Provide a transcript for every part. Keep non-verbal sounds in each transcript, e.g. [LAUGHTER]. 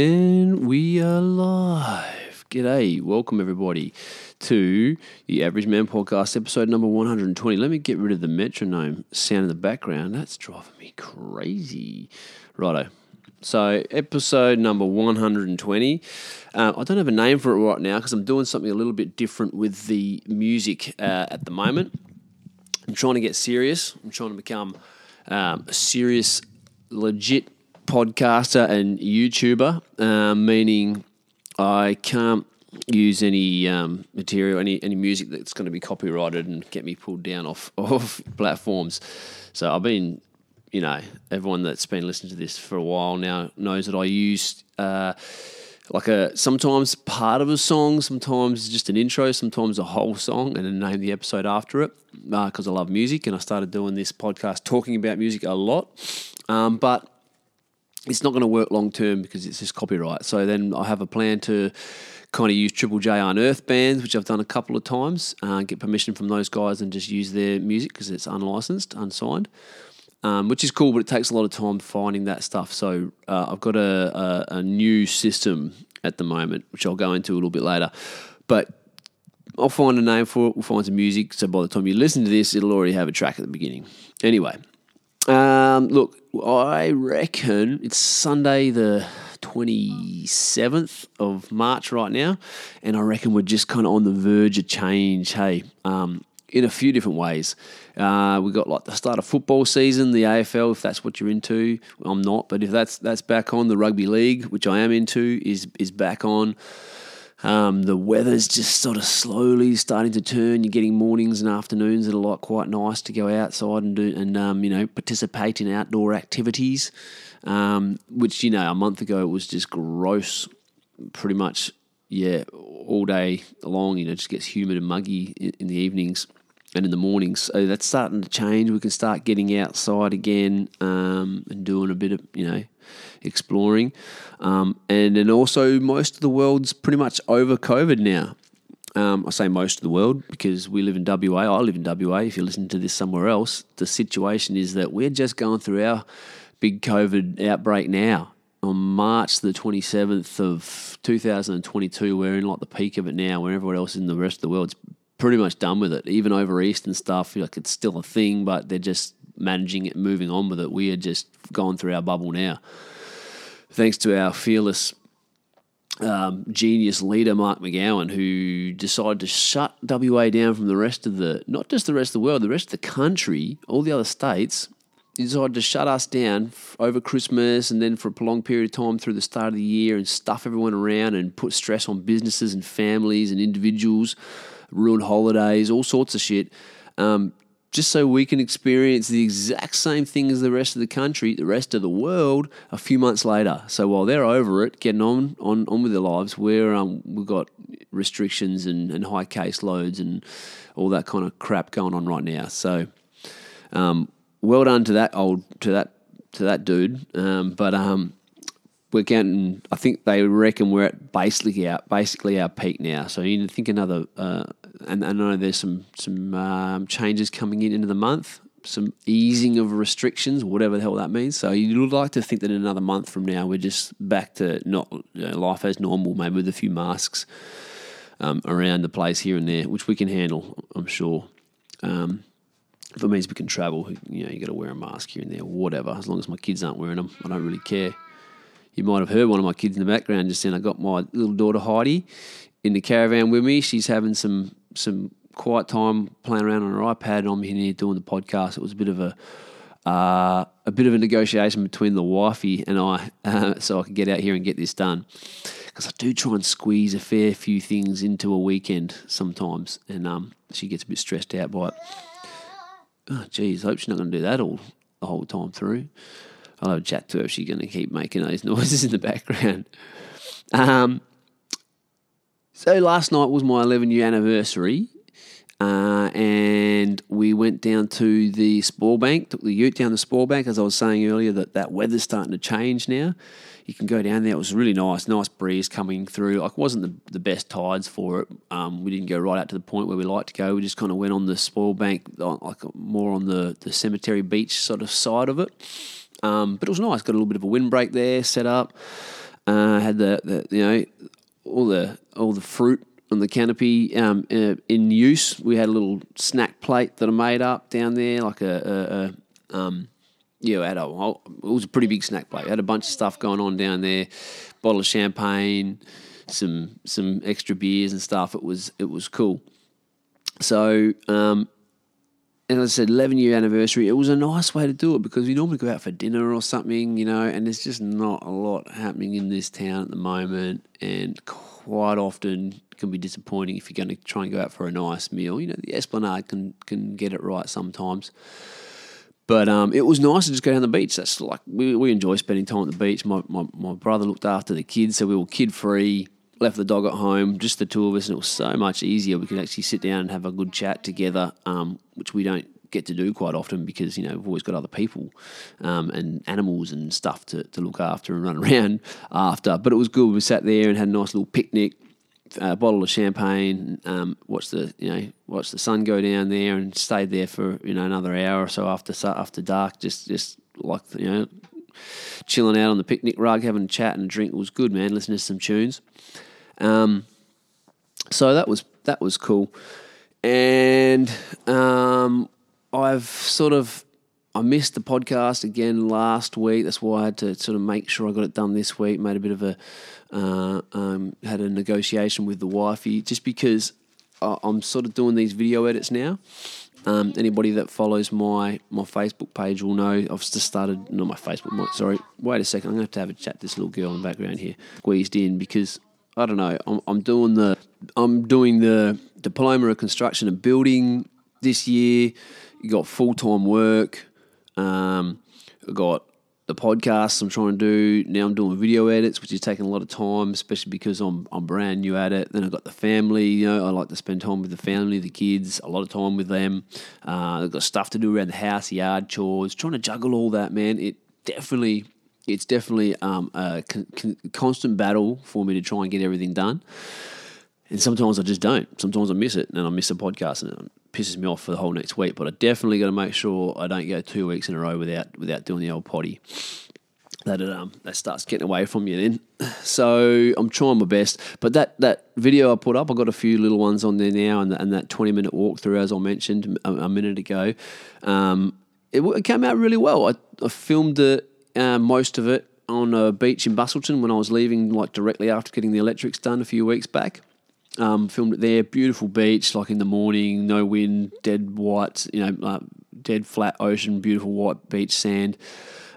And we are live. G'day. Welcome, everybody, to the Average Man Podcast, episode number 120. Let me get rid of the metronome sound in the background. That's driving me crazy. Righto. So, episode number 120. Uh, I don't have a name for it right now because I'm doing something a little bit different with the music uh, at the moment. I'm trying to get serious. I'm trying to become um, a serious, legit podcaster and YouTuber, um, meaning I can't use any um, material, any any music that's going to be copyrighted and get me pulled down off [LAUGHS] off platforms. So I've been, you know, everyone that's been listening to this for a while now knows that I use. Uh, like a sometimes part of a song, sometimes just an intro, sometimes a whole song, and then name the episode after it because uh, I love music and I started doing this podcast talking about music a lot. Um, but it's not going to work long term because it's just copyright. So then I have a plan to kind of use Triple J Unearth bands, which I've done a couple of times, uh, get permission from those guys and just use their music because it's unlicensed, unsigned. Um, which is cool, but it takes a lot of time finding that stuff. So uh, I've got a, a, a new system at the moment, which I'll go into a little bit later. But I'll find a name for it. We'll find some music. So by the time you listen to this, it'll already have a track at the beginning. Anyway, um, look, I reckon it's Sunday the 27th of March right now, and I reckon we're just kind of on the verge of change. Hey, um, in a few different ways. Uh, we got like the start of football season, the AFL, if that's what you're into. I'm not, but if that's that's back on, the rugby league, which I am into, is is back on. Um, the weather's just sort of slowly starting to turn. You're getting mornings and afternoons that are like quite nice to go outside and do and um, you know participate in outdoor activities. Um, which you know a month ago it was just gross, pretty much yeah all day long. You know just gets humid and muggy in, in the evenings and in the mornings. So that's starting to change. We can start getting outside again um, and doing a bit of, you know, exploring. Um, and then also, most of the world's pretty much over COVID now. Um, I say most of the world because we live in WA. I live in WA. If you listen to this somewhere else, the situation is that we're just going through our big COVID outbreak now. On March the 27th of 2022, we're in like the peak of it now, where everyone else in the rest of the world's pretty much done with it. Even over East and stuff, like it's still a thing, but they're just managing it, moving on with it. We are just going through our bubble now, thanks to our fearless um, genius leader Mark McGowan, who decided to shut WA down from the rest of the, not just the rest of the world, the rest of the country, all the other states. He decided to shut us down over Christmas and then for a prolonged period of time through the start of the year and stuff everyone around and put stress on businesses and families and individuals ruined holidays, all sorts of shit. Um, just so we can experience the exact same thing as the rest of the country, the rest of the world, a few months later. So while they're over it, getting on on, on with their lives, we're um, we've got restrictions and, and high case loads and all that kind of crap going on right now. So, um, well done to that old to that to that dude. Um, but um, we're getting. I think they reckon we're at basically our basically our peak now. So you think another. Uh, and, I know there's some some um, changes coming in into the month, some easing of restrictions, whatever the hell that means. So you'd like to think that in another month from now we're just back to not you know, life as normal, maybe with a few masks um, around the place here and there, which we can handle, I'm sure. Um, if it means we can travel, you know, you got to wear a mask here and there, whatever. As long as my kids aren't wearing them, I don't really care. You might have heard one of my kids in the background just then. I got my little daughter Heidi in the caravan with me. She's having some some quiet time playing around on her iPad, and I'm here doing the podcast. It was a bit of a uh, a bit of a negotiation between the wifey and I, uh, so I could get out here and get this done. Because I do try and squeeze a fair few things into a weekend sometimes, and um, she gets a bit stressed out by it. Oh, geez, I hope she's not going to do that all the whole time through. I'll have a chat to her if she's going to keep making those [LAUGHS] noises in the background. Um, so last night was my 11 year anniversary, uh, and we went down to the Spoilbank, took the ute down the Spoilbank. As I was saying earlier, that that weather's starting to change now. You can go down there. It was really nice, nice breeze coming through. Like, wasn't the, the best tides for it. Um, we didn't go right out to the point where we like to go. We just kind of went on the Spoilbank, like more on the, the cemetery beach sort of side of it. Um, but it was nice. Got a little bit of a windbreak there set up. Uh, had the, the you know all the all the fruit on the canopy um, uh, in use. We had a little snack plate that I made up down there, like a, a, a um, yeah, had a it was a pretty big snack plate. had a bunch of stuff going on down there, bottle of champagne, some some extra beers and stuff. It was it was cool. So um, and as I said, 11 year anniversary, it was a nice way to do it because we normally go out for dinner or something, you know, and there's just not a lot happening in this town at the moment. And quite often can be disappointing if you're going to try and go out for a nice meal. You know, the Esplanade can, can get it right sometimes. But um, it was nice to just go down the beach. That's like, we, we enjoy spending time at the beach. My, my, my brother looked after the kids, so we were kid free left the dog at home, just the two of us, and it was so much easier. We could actually sit down and have a good chat together, um, which we don't get to do quite often because you know we've always got other people um, and animals and stuff to, to look after and run [LAUGHS] around after. But it was good. We sat there and had a nice little picnic, a bottle of champagne, um, watched the you know watched the sun go down there, and stayed there for you know another hour or so after after dark. Just just like you know chilling out on the picnic rug, having a chat and a drink. It was good, man. Listening to some tunes. Um, so that was that was cool, and um, I've sort of I missed the podcast again last week. That's why I had to sort of make sure I got it done this week. Made a bit of a uh, um, had a negotiation with the wifey just because I'm sort of doing these video edits now. Um, anybody that follows my my Facebook page will know I've just started. Not my Facebook. My, sorry, wait a second. I'm going to have to have a chat. This little girl in the background here squeezed in because I don't know. I'm, I'm doing the I'm doing the diploma of construction and building this year. You got full time work. Um, I got the podcasts I'm trying to do. Now I'm doing video edits, which is taking a lot of time, especially because I'm I'm brand new at it. Then I've got the family. You know, I like to spend time with the family, the kids, a lot of time with them. Uh, I've got stuff to do around the house, yard chores, trying to juggle all that. Man, it definitely it's definitely um, a con- con- constant battle for me to try and get everything done. And sometimes I just don't. Sometimes I miss it and I miss a podcast and it pisses me off for the whole next week. But I definitely got to make sure I don't go two weeks in a row without without doing the old potty. That it um that starts getting away from you then. [SIGHS] So I'm trying my best. But that that video I put up, I got a few little ones on there now, and, and that 20 minute walkthrough as I mentioned a, a minute ago, um, it, it, came out really well. I, I filmed it uh, most of it on a beach in Busselton when I was leaving, like directly after getting the electrics done a few weeks back. Um, filmed it there, beautiful beach, like in the morning, no wind, dead white, you know, uh, dead flat ocean, beautiful white beach sand.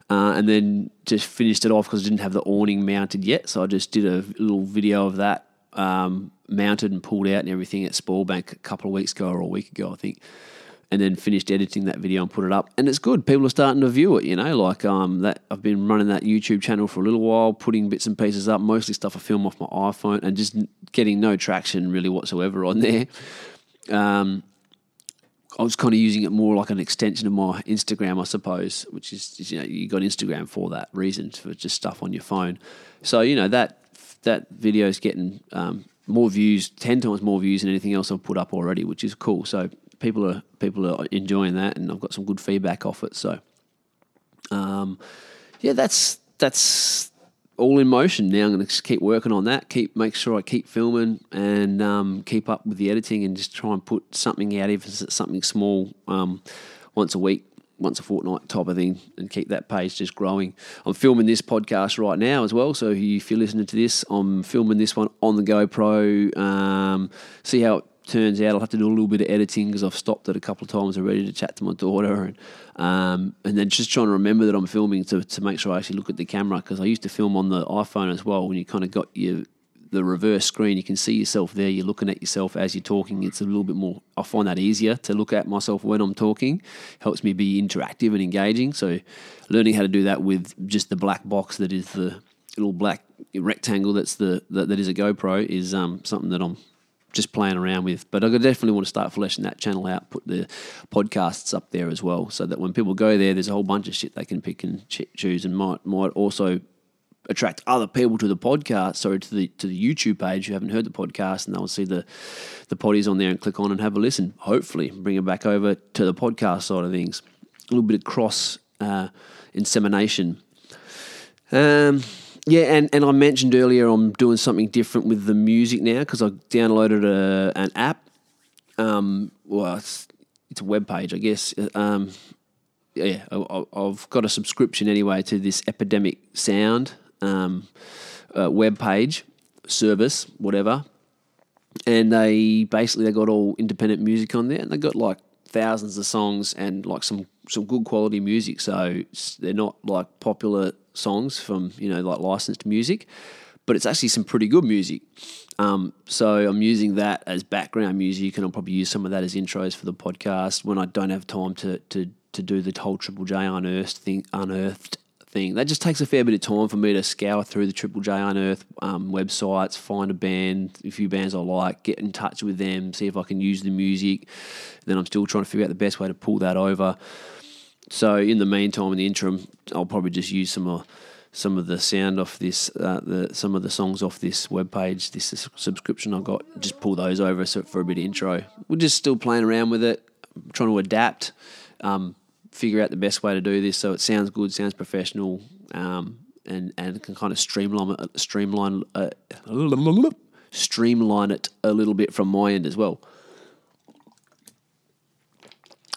Uh, and then just finished it off because I didn't have the awning mounted yet. So I just did a little video of that um, mounted and pulled out and everything at Spoilbank a couple of weeks ago or a week ago, I think and then finished editing that video and put it up. And it's good. People are starting to view it, you know, like um, that I've been running that YouTube channel for a little while, putting bits and pieces up, mostly stuff I film off my iPhone and just getting no traction really whatsoever on there. Um, I was kind of using it more like an extension of my Instagram, I suppose, which is you know you got Instagram for that reason for just stuff on your phone. So you know that that video is getting um, more views, ten times more views than anything else I've put up already, which is cool. So people are people are enjoying that, and I've got some good feedback off it. So, um, yeah, that's that's all in motion now. I'm going to keep working on that. Keep make sure I keep filming and um, keep up with the editing, and just try and put something out, even if it's something small, um, once a week, once a fortnight type of thing, and keep that page just growing. I'm filming this podcast right now as well, so if you're listening to this, I'm filming this one on the GoPro. Um, see how it turns out I'll have to do a little bit of editing because I've stopped it a couple of times already to chat to my daughter and um, and then just trying to remember that I'm filming to, to make sure I actually look at the camera because I used to film on the iPhone as well. When you kind of got your the reverse screen you can see yourself there you're looking at yourself as you're talking. It's a little bit more I find that easier to look at myself when I'm talking. Helps me be interactive and engaging. So learning how to do that with just the black box that is the little black rectangle that's the that, that is a GoPro is um, something that I'm just playing around with. But I definitely want to start fleshing that channel out, put the podcasts up there as well, so that when people go there, there's a whole bunch of shit they can pick and choose, and might might also attract other people to the podcast, sorry, to the to the YouTube page who haven't heard the podcast, and they'll see the the potties on there and click on and have a listen. Hopefully, bring it back over to the podcast side of things. A little bit of cross uh, insemination. Um, yeah, and, and I mentioned earlier I'm doing something different with the music now because I downloaded a, an app. Um, well, it's, it's a web page, I guess. Um, yeah, I, I've got a subscription anyway to this Epidemic Sound um, uh, web page service, whatever. And they basically they got all independent music on there, and they got like thousands of songs and like some some good quality music. So they're not like popular songs from you know like licensed music, but it's actually some pretty good music. Um, so I'm using that as background music, and I'll probably use some of that as intros for the podcast when I don't have time to to to do the whole Triple J unearthed thing, unearthed thing. That just takes a fair bit of time for me to scour through the Triple J Unearth um, websites, find a band, a few bands I like, get in touch with them, see if I can use the music. Then I'm still trying to figure out the best way to pull that over. So in the meantime, in the interim, I'll probably just use some of some of the sound off this, uh, the some of the songs off this web page, this subscription I got. Just pull those over for a bit of intro. We're just still playing around with it, trying to adapt. Um, figure out the best way to do this so it sounds good, sounds professional, um, and and can kind of streamline streamline uh, streamline it a little bit from my end as well.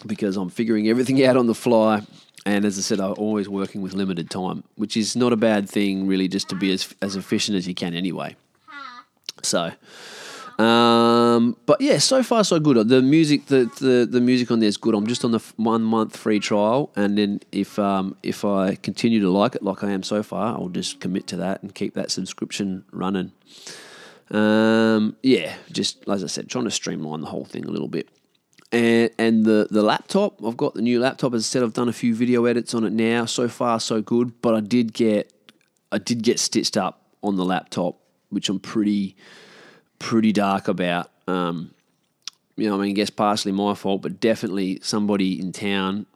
Because I'm figuring everything out on the fly, and as I said, I'm always working with limited time, which is not a bad thing, really, just to be as as efficient as you can anyway. So. Um, but yeah, so far so good. The music, the, the, the music on there is good. I'm just on the one month free trial, and then if um, if I continue to like it like I am so far, I'll just commit to that and keep that subscription running. Um, yeah, just as I said, trying to streamline the whole thing a little bit. And and the the laptop, I've got the new laptop. As I said, I've done a few video edits on it now. So far so good, but I did get I did get stitched up on the laptop, which I'm pretty pretty dark about. Um, you know, I mean, I guess partially my fault, but definitely somebody in town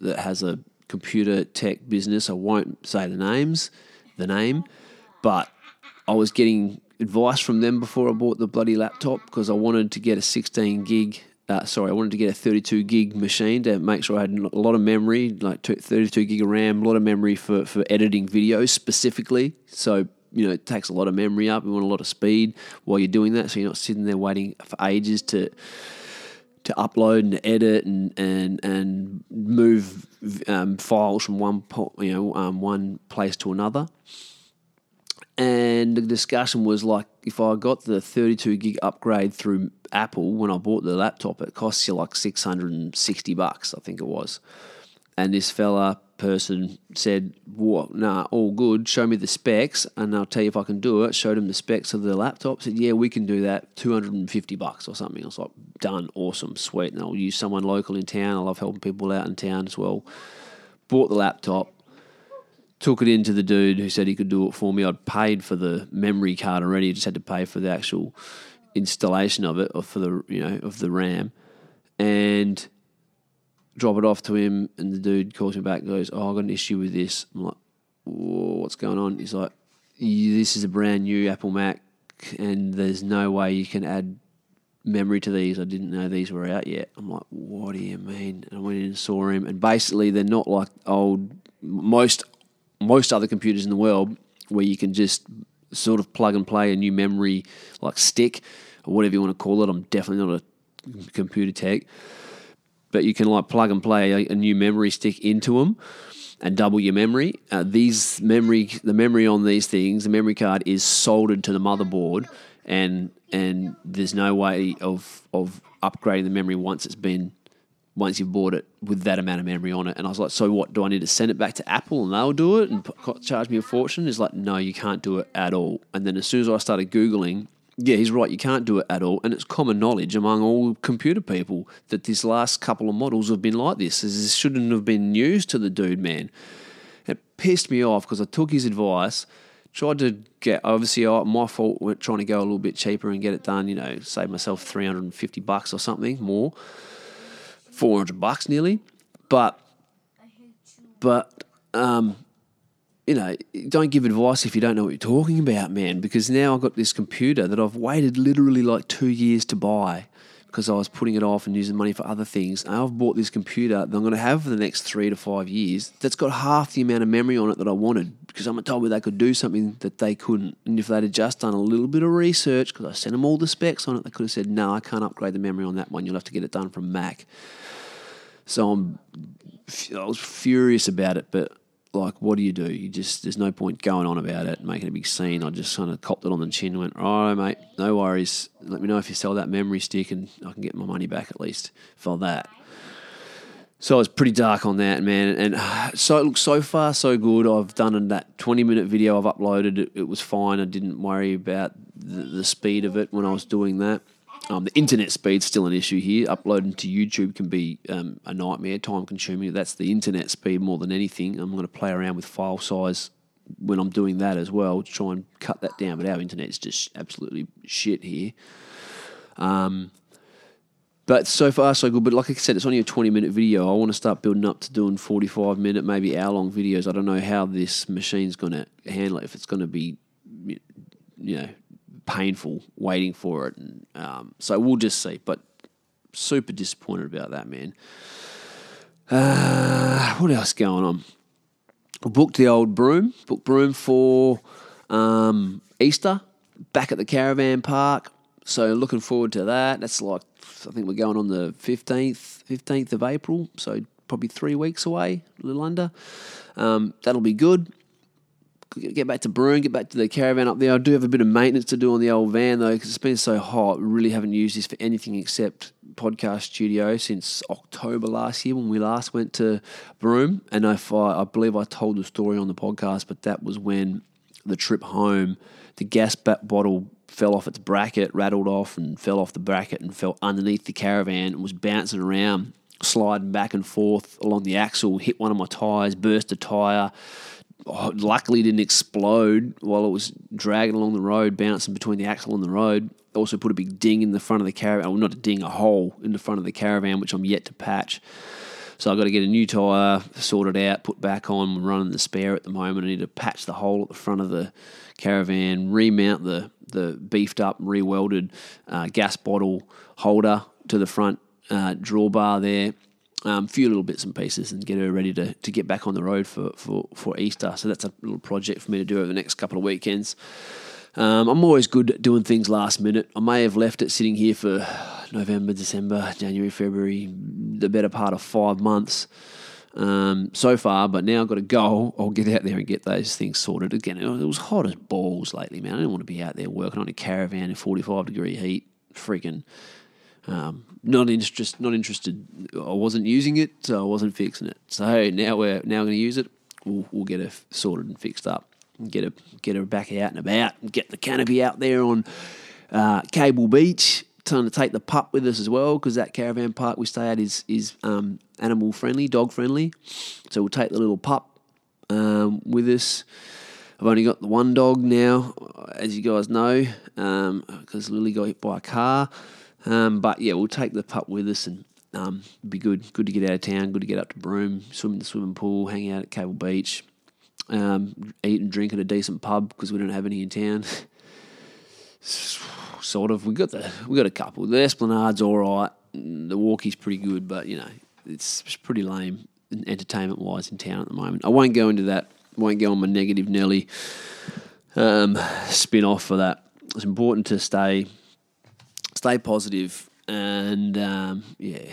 that has a computer tech business. I won't say the names, the name, but I was getting advice from them before I bought the bloody laptop because I wanted to get a 16 gig. Uh, sorry, I wanted to get a 32 gig machine to make sure I had a lot of memory, like 32 gig of RAM, a lot of memory for, for editing videos specifically. So you know, it takes a lot of memory up. You want a lot of speed while you're doing that, so you're not sitting there waiting for ages to to upload and edit and and and move um, files from one you know um, one place to another. And the discussion was like, if I got the 32 gig upgrade through Apple when I bought the laptop, it costs you like 660 bucks, I think it was. And this fella person said, "What? Nah, all good. Show me the specs, and I'll tell you if I can do it." Showed him the specs of the laptop. Said, "Yeah, we can do that. Two hundred and fifty bucks or something." I was like, "Done. Awesome. Sweet." And I'll use someone local in town. I love helping people out in town as well. Bought the laptop. Took it into the dude who said he could do it for me. I'd paid for the memory card already. I just had to pay for the actual installation of it, or for the you know of the RAM, and drop it off to him, and the dude calls me back goes, Oh, I've got an issue with this. I'm like, What's going on? He's like, This is a brand new Apple Mac, and there's no way you can add memory to these. I didn't know these were out yet. I'm like, What do you mean? And I went in and saw him, and basically, they're not like old, most, most other computers in the world where you can just sort of plug and play a new memory like stick or whatever you want to call it. I'm definitely not a computer tech but you can like plug and play a, a new memory stick into them and double your memory. Uh, these memory, the memory on these things, the memory card is soldered to the motherboard, and and there's no way of of upgrading the memory once it's been once you've bought it with that amount of memory on it. And I was like, so what? Do I need to send it back to Apple and they'll do it and charge me a fortune? It's like, no, you can't do it at all. And then as soon as I started googling yeah, he's right. You can't do it at all, and it's common knowledge among all computer people that this last couple of models have been like this. This shouldn't have been news to the dude, man. It pissed me off because I took his advice, tried to get. Obviously, my fault. We're trying to go a little bit cheaper and get it done. You know, save myself three hundred and fifty bucks or something more, four hundred bucks nearly. But, but um, you know, don't give advice if you don't know what you're talking about, man, because now I've got this computer that I've waited literally like two years to buy because I was putting it off and using money for other things. And I've bought this computer that I'm going to have for the next three to five years that's got half the amount of memory on it that I wanted because someone told me they could do something that they couldn't. And if they'd have just done a little bit of research, because I sent them all the specs on it, they could have said, no, I can't upgrade the memory on that one. You'll have to get it done from Mac. So I'm, I was furious about it, but like, what do you do? You just there's no point going on about it, making a big scene. I just kind of copped it on the chin went, all right, mate, no worries. Let me know if you sell that memory stick, and I can get my money back at least for that. So I was pretty dark on that, man. And [SIGHS] so it looks so far so good. I've done in that 20 minute video I've uploaded. It, it was fine. I didn't worry about the, the speed of it when I was doing that. Um, the internet speed's still an issue here. Uploading to YouTube can be um, a nightmare, time consuming. That's the internet speed more than anything. I'm going to play around with file size when I'm doing that as well to try and cut that down. But our internet's just absolutely shit here. Um, but so far, so good. But like I said, it's only a 20 minute video. I want to start building up to doing 45 minute, maybe hour long videos. I don't know how this machine's going to handle it, if it's going to be, you know, painful waiting for it. And, um, so we'll just see. But super disappointed about that, man. Uh, what else going on? I booked the old Broome, booked Broome for um, Easter back at the caravan park. So looking forward to that. That's like I think we're going on the fifteenth, fifteenth of April. So probably three weeks away, a little under. Um, that'll be good get back to Broome, get back to the caravan up there. I do have a bit of maintenance to do on the old van though, because it's been so hot. We really haven't used this for anything except podcast studio since October last year when we last went to Broome. And I, I believe I told the story on the podcast, but that was when the trip home, the gas bottle fell off its bracket, rattled off, and fell off the bracket and fell underneath the caravan and was bouncing around, sliding back and forth along the axle, hit one of my tyres, burst a tyre luckily didn't explode while it was dragging along the road, bouncing between the axle and the road. Also put a big ding in the front of the caravan, well, not a ding, a hole in the front of the caravan, which I'm yet to patch. So I've got to get a new tyre sorted out, put back on. Running the spare at the moment. I need to patch the hole at the front of the caravan, remount the, the beefed up, re-welded uh, gas bottle holder to the front uh, drawbar there, um, a few little bits and pieces and get her ready to, to get back on the road for, for, for Easter. So that's a little project for me to do over the next couple of weekends. Um, I'm always good at doing things last minute. I may have left it sitting here for November, December, January, February, the better part of five months um, so far, but now I've got to go. I'll get out there and get those things sorted. Again, it was hot as balls lately, man. I didn't want to be out there working on a caravan in 45 degree heat. Freaking um, not interested. Not interested. I wasn't using it, so I wasn't fixing it. So now we're now going to use it. We'll, we'll get it sorted and fixed up. And get her get her back out and about. And get the canopy out there on uh, Cable Beach. Trying to take the pup with us as well because that caravan park we stay at is is um, animal friendly, dog friendly. So we'll take the little pup um, with us. I've only got the one dog now, as you guys know, because um, Lily got hit by a car. Um, but yeah, we'll take the pup with us and um, be good. Good to get out of town. Good to get up to Broome, swim in the swimming pool, hang out at Cable Beach, um, eat and drink at a decent pub because we don't have any in town. [SIGHS] sort of. We got the we got a couple. The Esplanade's all right. The Walkie's pretty good, but you know it's pretty lame entertainment wise in town at the moment. I won't go into that. Won't go on my negative Nelly um, spin off for that. It's important to stay stay positive, and um, yeah,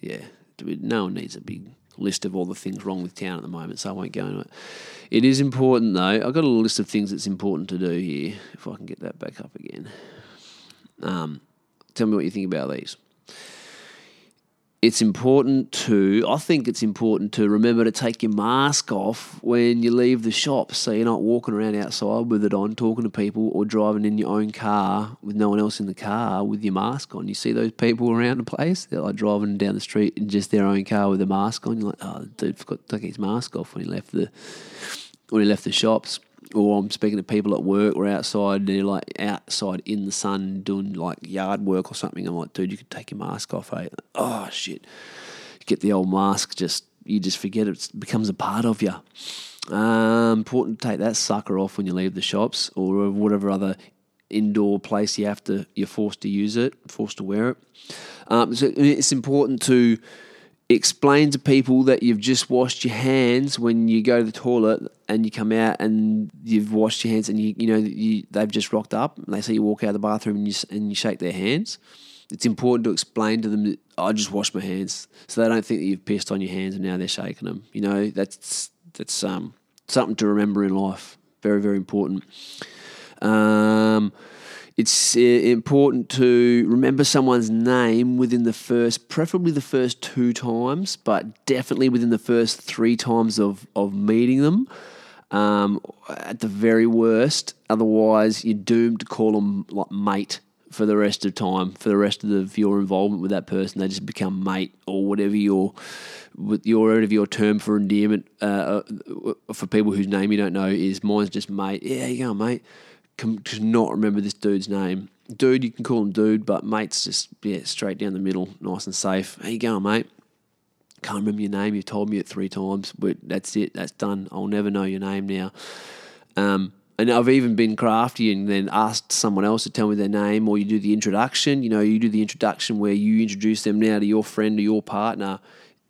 yeah. No one needs a big list of all the things wrong with town at the moment, so I won't go into it. It is important though. I've got a list of things that's important to do here. If I can get that back up again. Um, tell me what you think about these it's important to, I think it's important to remember to take your mask off when you leave the shop so you're not walking around outside with it on, talking to people, or driving in your own car with no one else in the car with your mask on. You see those people around the place? They're like driving down the street in just their own car with a mask on. You're like, oh, dude forgot to take his mask off when he left the when he left the shops or I'm speaking to people at work or outside, they're like outside in the sun doing like yard work or something. I'm like, dude, you could take your mask off, eh? Oh shit! Get the old mask, just you just forget it, it becomes a part of you. Um, important to take that sucker off when you leave the shops or whatever other indoor place you have to you're forced to use it, forced to wear it. Um, so it's important to explain to people that you've just washed your hands when you go to the toilet and you come out and you've washed your hands and you you know you, they've just rocked up and they see you walk out of the bathroom and you and you shake their hands. It's important to explain to them that I just washed my hands, so they don't think that you've pissed on your hands and now they're shaking them. You know that's that's um, something to remember in life. Very very important. Um, it's uh, important to remember someone's name within the first, preferably the first two times, but definitely within the first three times of, of meeting them. Um, at the very worst, otherwise you're doomed to call them like mate for the rest of time, for the rest of, the, your involvement with that person. They just become mate or whatever your with your whatever your term for endearment uh, uh for people whose name you don't know is. Mine's just mate. Yeah, you go, mate cannot remember this dude's name. Dude, you can call him dude, but mate's just yeah, straight down the middle, nice and safe. How you going, mate? Can't remember your name. You've told me it three times, but that's it. That's done. I'll never know your name now. Um, and I've even been crafty and then asked someone else to tell me their name, or you do the introduction. You know, you do the introduction where you introduce them now to your friend or your partner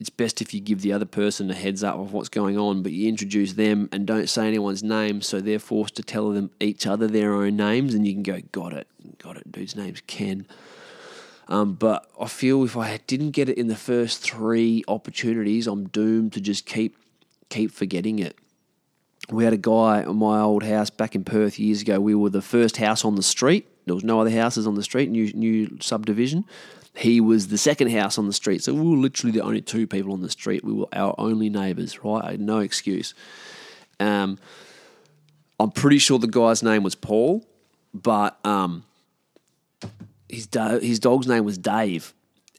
it's best if you give the other person a heads up of what's going on, but you introduce them and don't say anyone's name, so they're forced to tell them each other their own names, and you can go, got it, got it. Dude's name's Ken. Um, but I feel if I didn't get it in the first three opportunities, I'm doomed to just keep keep forgetting it. We had a guy on my old house back in Perth years ago. We were the first house on the street. There was no other houses on the street, new new subdivision. He was the second house on the street. So we were literally the only two people on the street. We were our only neighbours, right? I had no excuse. Um, I'm pretty sure the guy's name was Paul, but um, his, do- his dog's name was Dave.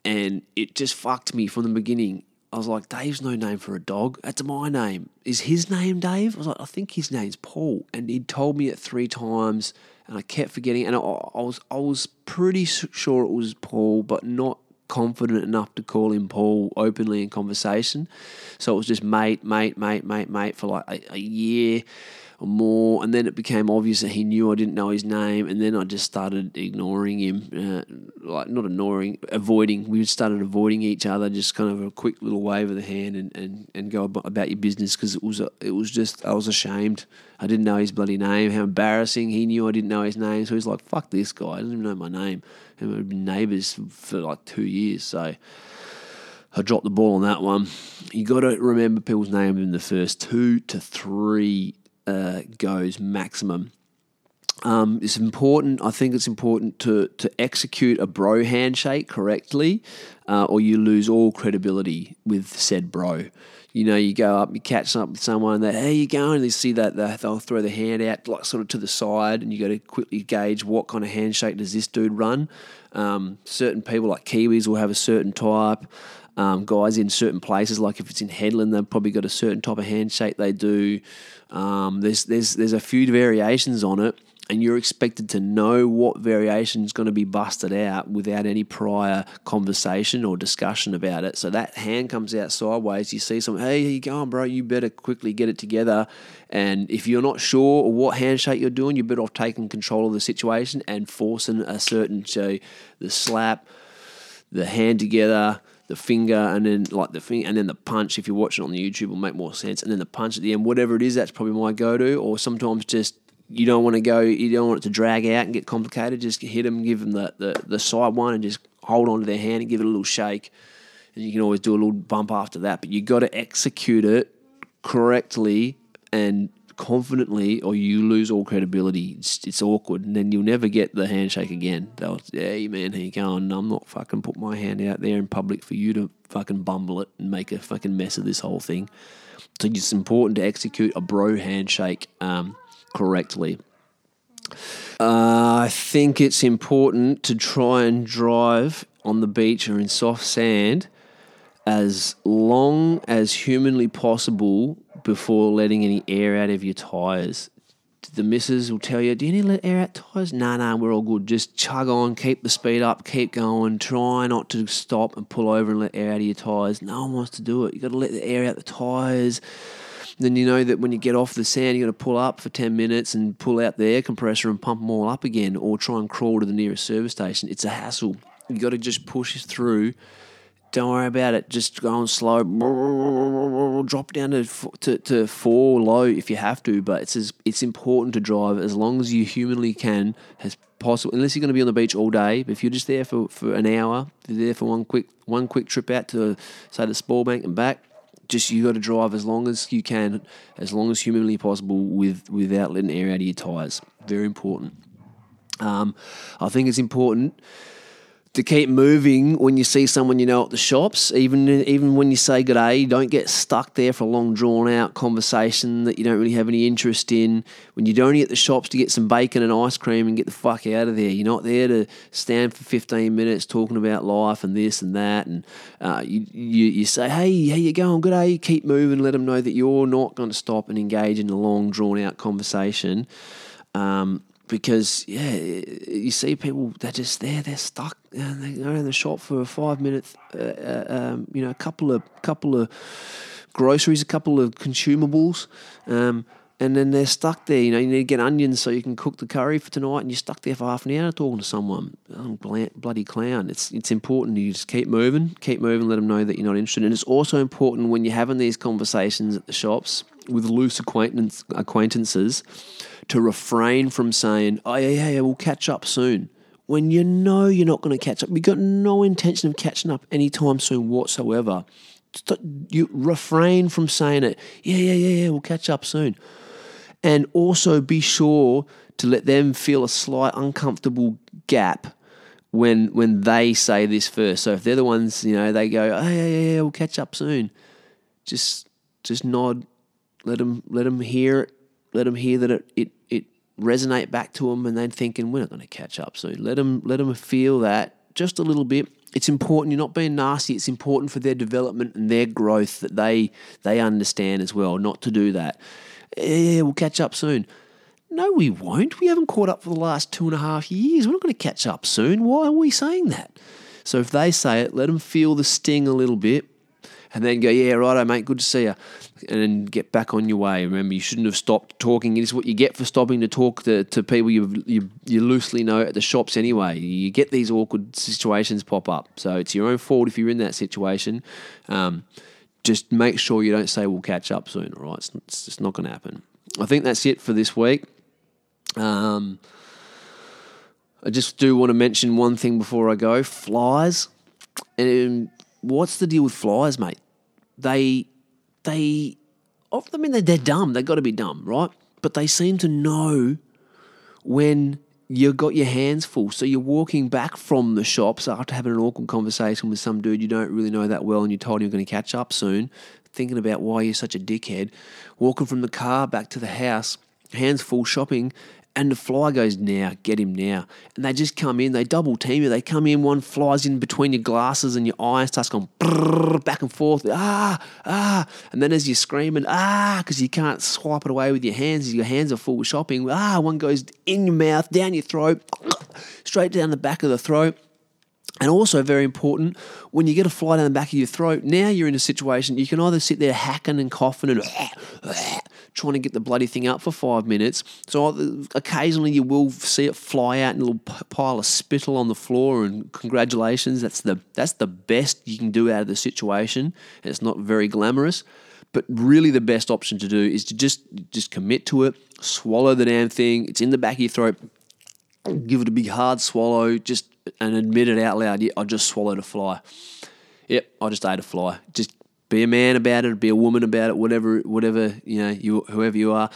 And it just fucked me from the beginning. I was like, Dave's no name for a dog. That's my name. Is his name Dave? I was like, I think his name's Paul. And he'd told me it three times and I kept forgetting. And I, I was I was pretty sure it was Paul, but not confident enough to call him Paul openly in conversation. So it was just mate, mate, mate, mate, mate for like a, a year more, and then it became obvious that he knew I didn't know his name, and then I just started ignoring him, uh, like not ignoring, avoiding. We started avoiding each other, just kind of a quick little wave of the hand and, and, and go about your business because it was a, it was just I was ashamed. I didn't know his bloody name. How embarrassing! He knew I didn't know his name, so he's like, "Fuck this guy! I doesn't even know my name." And we've been neighbours for like two years, so. I dropped the ball on that one. You got to remember people's names in the first two to three uh, goes maximum. Um, it's important. I think it's important to to execute a bro handshake correctly, uh, or you lose all credibility with said bro. You know, you go up, you catch up with someone that, hey, you going? They see that they'll throw the hand out, like sort of to the side, and you got to quickly gauge what kind of handshake does this dude run. Um, certain people, like Kiwis, will have a certain type. Um, guys in certain places, like if it's in Hedland, they've probably got a certain type of handshake they do. Um, there's there's there's a few variations on it, and you're expected to know what variation is going to be busted out without any prior conversation or discussion about it. So that hand comes out sideways. You see someone, hey, you going, bro? You better quickly get it together. And if you're not sure what handshake you're doing, you're better off taking control of the situation and forcing a certain so the slap, the hand together the finger and then like the thing and then the punch if you're watching on the YouTube will make more sense. And then the punch at the end whatever it is that's probably my go-to. Or sometimes just you don't want to go you don't want it to drag out and get complicated just hit them give them the, the, the side one and just hold on to their hand and give it a little shake. And you can always do a little bump after that but you got to execute it correctly and confidently or you lose all credibility. It's, it's, awkward, and then you'll never get the handshake again. They'll, hey man, how you going? I'm not fucking put my hand out there in public for you to fucking bumble it and make a fucking mess of this whole thing. So it's important to execute a bro handshake um, correctly. Uh, I think it's important to try and drive on the beach or in soft sand as long as humanly possible before letting any air out of your tyres. The missus will tell you, Do you need to let air out tyres? No, nah, no, nah, we're all good. Just chug on, keep the speed up, keep going. Try not to stop and pull over and let air out of your tyres. No one wants to do it. You've got to let the air out the tyres. then you know that when you get off the sand, you got to pull up for 10 minutes and pull out the air compressor and pump them all up again or try and crawl to the nearest service station. It's a hassle. You got to just push through. Don't worry about it. Just go on slow. Drop down to, to, to four low if you have to. But it's as, it's important to drive as long as you humanly can, as possible. Unless you're going to be on the beach all day. But if you're just there for, for an hour, you're there for one quick one quick trip out to say the Spoilbank and back. Just you got to drive as long as you can, as long as humanly possible, with without letting air out of your tires. Very important. Um, I think it's important to keep moving when you see someone you know at the shops. Even even when you say good day, don't get stuck there for a long drawn out conversation that you don't really have any interest in. When you're only at the shops to get some bacon and ice cream and get the fuck out of there, you're not there to stand for 15 minutes talking about life and this and that. And uh, you, you you say, hey, how you going? Good day. Keep moving. Let them know that you're not going to stop and engage in a long drawn out conversation. Um, because yeah, you see people they're just there, they're stuck, and they go in the shop for a five minute, uh, uh, um, you know, a couple of couple of groceries, a couple of consumables, um, and then they're stuck there. You know, you need to get onions so you can cook the curry for tonight, and you're stuck there for half an hour talking to someone. Oh, bloody clown! It's it's important you just keep moving, keep moving, let them know that you're not interested, and it's also important when you're having these conversations at the shops with loose acquaintance acquaintances to refrain from saying, oh, yeah, yeah, yeah, we'll catch up soon. When you know you're not going to catch up, you've got no intention of catching up anytime soon whatsoever. You refrain from saying it, yeah, yeah, yeah, yeah, we'll catch up soon. And also be sure to let them feel a slight uncomfortable gap when when they say this first. So if they're the ones, you know, they go, oh, yeah, yeah, yeah, we'll catch up soon. Just just nod, let them let them hear it, let them hear that it, it resonate back to them and they're thinking we're not going to catch up soon. Let them let them feel that just a little bit. It's important. You're not being nasty. It's important for their development and their growth that they they understand as well. Not to do that. Yeah, we'll catch up soon. No, we won't. We haven't caught up for the last two and a half years. We're not going to catch up soon. Why are we saying that? So if they say it, let them feel the sting a little bit and then go, yeah, righto, mate, good to see you, and then get back on your way. Remember, you shouldn't have stopped talking. It is what you get for stopping to talk to, to people you, you, you loosely know at the shops anyway. You get these awkward situations pop up. So it's your own fault if you're in that situation. Um, just make sure you don't say we'll catch up soon, all right? It's, it's just not going to happen. I think that's it for this week. Um, I just do want to mention one thing before I go flies. And what's the deal with flies, mate? They, they, I mean, they're, they're dumb. They've got to be dumb, right? But they seem to know when you've got your hands full. So you're walking back from the shops after having an awkward conversation with some dude you don't really know that well and you're told you're going to catch up soon, thinking about why you're such a dickhead, walking from the car back to the house, hands full shopping, and the fly goes, now, get him now. And they just come in, they double team you. They come in, one flies in between your glasses and your eyes, starts going back and forth, ah, ah. And then as you're screaming, ah, because you can't swipe it away with your hands, your hands are full of shopping, ah, one goes in your mouth, down your throat, straight down the back of the throat. And also, very important, when you get a fly down the back of your throat, now you're in a situation you can either sit there hacking and coughing and trying to get the bloody thing out for five minutes. So occasionally you will see it fly out in a little pile of spittle on the floor. And congratulations, that's the that's the best you can do out of the situation. it's not very glamorous, but really the best option to do is to just just commit to it, swallow the damn thing. It's in the back of your throat. Give it a big hard swallow, just and admit it out loud. Yeah, I just swallowed a fly. Yep, I just ate a fly. Just be a man about it, be a woman about it, whatever, whatever you know, you whoever you are.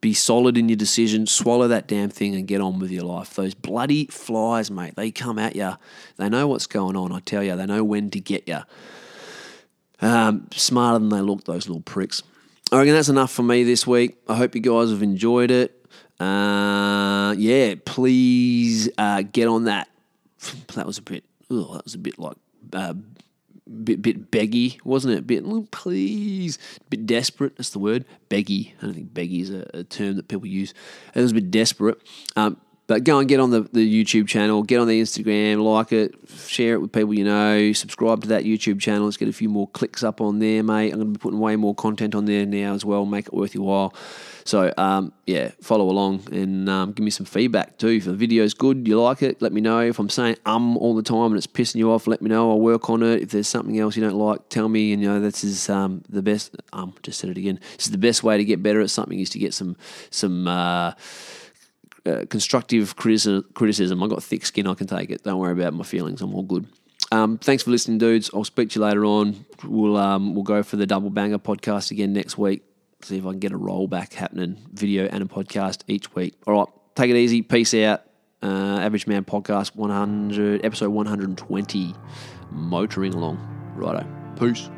Be solid in your decision. Swallow that damn thing and get on with your life. Those bloody flies, mate. They come at you. They know what's going on. I tell you, they know when to get you. Um, smarter than they look. Those little pricks. I reckon that's enough for me this week. I hope you guys have enjoyed it. Uh, yeah, please uh, get on that. That was a bit. Oh, that was a bit like uh, bit bit beggy, wasn't it? Bit please, bit desperate. That's the word. Beggy. I don't think beggy is a, a term that people use. It was a bit desperate. Um, but go and get on the, the YouTube channel, get on the Instagram, like it, share it with people you know, subscribe to that YouTube channel. Let's get a few more clicks up on there, mate. I'm going to be putting way more content on there now as well, make it worth your while. So, um, yeah, follow along and um, give me some feedback too. If the video's good, you like it, let me know. If I'm saying um all the time and it's pissing you off, let me know. I'll work on it. If there's something else you don't like, tell me. And, you know, this is um, the best. Um, just said it again. This is the best way to get better at something is to get some, some, uh, uh, constructive criticism. I've got thick skin, I can take it. Don't worry about my feelings. I'm all good. Um, thanks for listening, dudes. I'll speak to you later on. We'll um, we'll go for the double banger podcast again next week. See if I can get a rollback happening, video and a podcast each week. All right, take it easy. Peace out. Uh, Average Man Podcast 100, episode 120, motoring along. Righto. Peace.